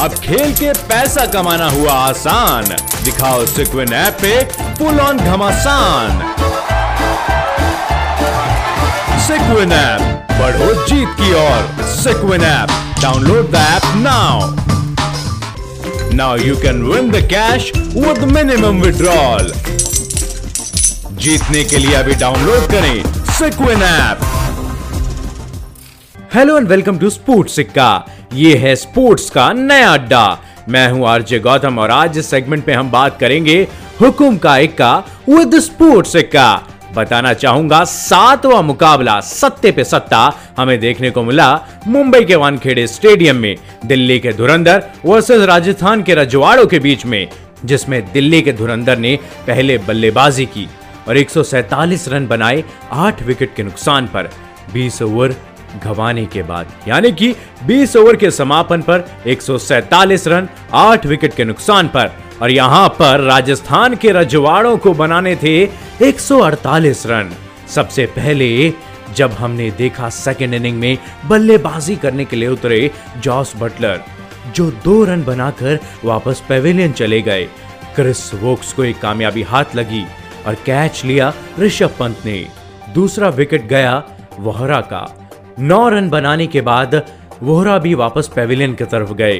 अब खेल के पैसा कमाना हुआ आसान। दिखाओ सिक्विन ऐप पे फुल ऑन घमासान। सिक्विन ऐप, बढ़ो जीत की ओर। Sequin app download the app now now you can win the cash with minimum withdrawal जीतने के लिए अभी डाउनलोड करें sequin app. Hello and welcome to sports सिक्का ये है स्पोर्ट्स का नया अड्डा। मैं हूँ आरजे गौतम और आज इस सेगमेंट में हम बात करेंगे हुकुम का इक्का विद स्पोर्ट्स सिक्का बताना चाहूँगा, सातवां मुकाबला सत्ते पे सत्ता हमें देखने को मिला मुंबई के वानखेड़े स्टेडियम में। दिल्ली के धुरंधर वर्सेस राजस्थान के रजवाड़ों के बीच में, जिसमें दिल्ली के धुरंधर ने पहले बल्लेबाजी की और 147 रन बनाए आठ विकेट के नुकसान पर। 20 ओवर गंवाने के बाद। यानी कि 20 ओवर के समापन पर 147 रन 8 विकेट के नुकसान पर। और यहाँ पर राजस्थान के रजवाड़ों को बनाने थे 148 रन। सबसे पहले, जब हमने देखा सेकेंड इनिंग में बल्लेबाजी करने के लिए उतरे जॉस बटलर, जो दो रन बनाकर वापस पेविलियन चले गए। क्रिस वोक्स को एक कामयाबी हाथ लगी और कैच लिया ऋषभ पंत ने। दूसरा विकेट गया वोहरा का। नौ रन बनाने के बाद वोहरा भी वापस पेविलियन की तरफ़ गए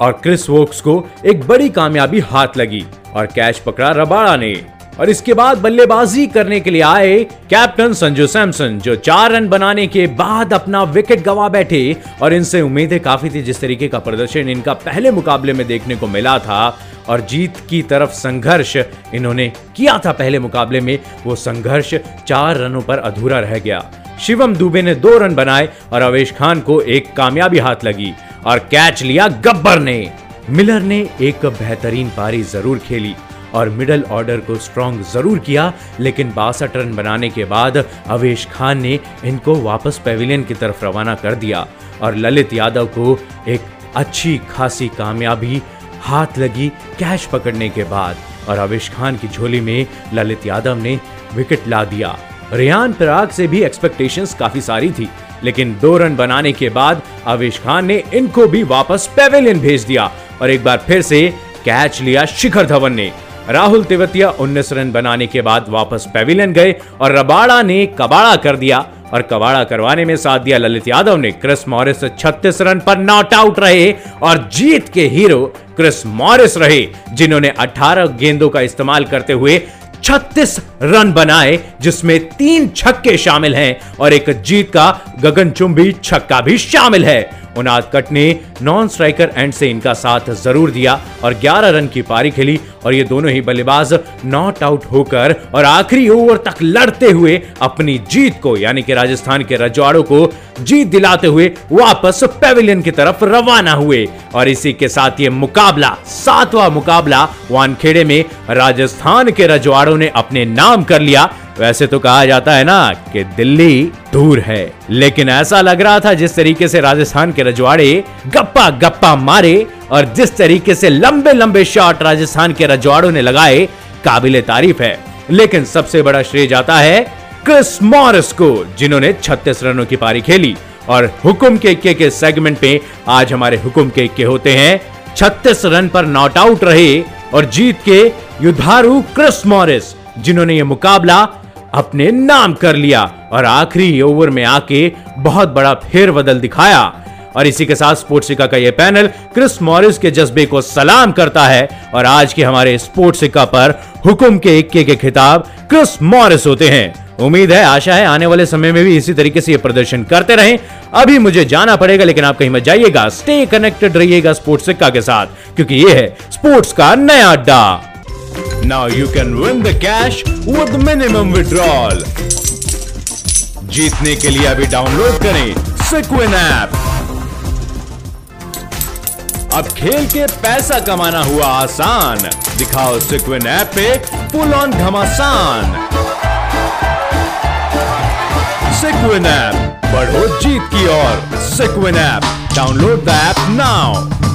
और क्रिस वोक्स को एक बड़ी कामयाबी हाथ लगी और कैच पकड़ा रबाड़ा ने। और इसके बाद बल्लेबाजी करने के लिए आए कैप्टन संजू सैमसन, जो चार रन बनाने के बाद अपना विकेट गवा बैठे और इनसे उम्मीदें काफ़ी थी जिस तरीके का प्रदर्शन इनका पहले मुकाबले में देखने को मिला था और जीत की तरफ़ संघर्ष इन्होंने किया था पहले मुकाबले में। वो संघर्ष चार रनों पर अधूरा रह गया। शिवम दुबे ने दो रन बनाए और अवेश खान को एक कामयाबी हाथ लगी और कैच लिया गब्बर ने। मिलर ने एक बेहतरीन पारी ज़रूर खेली और मिडल ऑर्डर को स्ट्रांग ज़रूर किया, लेकिन बासठ रन बनाने के बाद अवेश खान ने इनको वापस पेविलियन की तरफ़ रवाना कर दिया और ललित यादव को एक अच्छी खासी कामयाबी हाथ लगी कैच पकड़ने के बाद और अवेश खान की झोली में ललित यादव ने विकेट ला दिया। रियान पराग से भी एक्सपेक्टेशंस काफ़ी सारी थी, लेकिन दो रन बनाने के बाद आवेश खान ने इनको भी वापस पेविलियन भेज दिया और एक बार फिर से कैच लिया शिखर धवन ने। राहुल तेवतिया 19 रन बनाने के बाद वापस पेविलियन गए और रबाड़ा ने कबाड़ा कर दिया और कबाड़ा करवाने में साथ दिया ललित यादव ने। क्रिस मॉरिस 36 रन पर नॉट आउट रहे और जीत के हीरो क्रिस मॉरिस रहे, जिन्होंने 18 गेंदों का इस्तेमाल करते हुए 36 रन बनाए, जिसमें तीन छक्के शामिल हैं और एक जीत का गगनचुंबी छक्का भी शामिल है। उनाद कट ने नॉन स्ट्राइकर एंड से इनका साथ ज़रूर दिया और 11 रन की पारी खेली और ये दोनों ही बल्लेबाज नॉट आउट होकर और आखिरी ओवर तक लड़ते हुए अपनी जीत को, यानी कि राजस्थान के रजवाड़ों को जीत दिलाते हुए वापस पेविलियन की तरफ़ रवाना हुए। और इसी के साथ ये मुकाबला, सातवां मुकाबला वानखेड़े में राजस्थान के रजवाड़ों ने अपने नाम कर लिया। वैसे तो कहा जाता है ना कि दिल्ली दूर है। लेकिन ऐसा लग रहा था जिस तरीके से राजस्थान के रजवाड़े गप्पा गप्पा मारे और जिस तरीके से लंबे लंबे शॉट राजस्थान के रजवाड़ों ने लगाए, काबिल तारीफ़ है। लेकिन सबसे बड़ा श्रेय जाता है क्रिस मॉरिस को, जिन्होंने 36 रनों की पारी खेली। और हुकुम के इक्के के सेगमेंट में आज हमारे हुकुम के इक्के होते हैं। 36 रन पर नॉट आउट रहे और जीत के युद्धारू क्रिस मॉरिस, जिन्होंने ये मुकाबला अपने नाम कर लिया और आखिरी ओवर में आके बहुत बड़ा फेरबदल दिखाया। और इसी के साथ स्पोर्ट्स सिक्का का यह पैनल क्रिस मॉरिस के जज्बे को सलाम करता है और आज के हमारे स्पोर्ट्स पर हुकुम के इक्के के खिताब क्रिस मॉरिस होते हैं। उम्मीद है, आशा है, आने वाले समय में भी इसी तरीके से ये प्रदर्शन करते रहें। अभी मुझे जाना पड़ेगा, लेकिन आप कहीं मत जाइएगा। स्टे कनेक्टेड रहिएगा स्पोर्ट्स सिक्का के साथ, क्योंकि ये है स्पोर्ट्स का नया अड्डा। Now you can win the cash with minimum withdrawal. जीतने के लिए अभी डाउनलोड करें सिक्विन ऐप अब खेल के पैसा कमाना हुआ आसान। दिखाओ सिक्विन ऐप पे फुल ऑन घमासान। सिक्विन ऐप बढ़ो जीत की ओर। Sequin app download the app now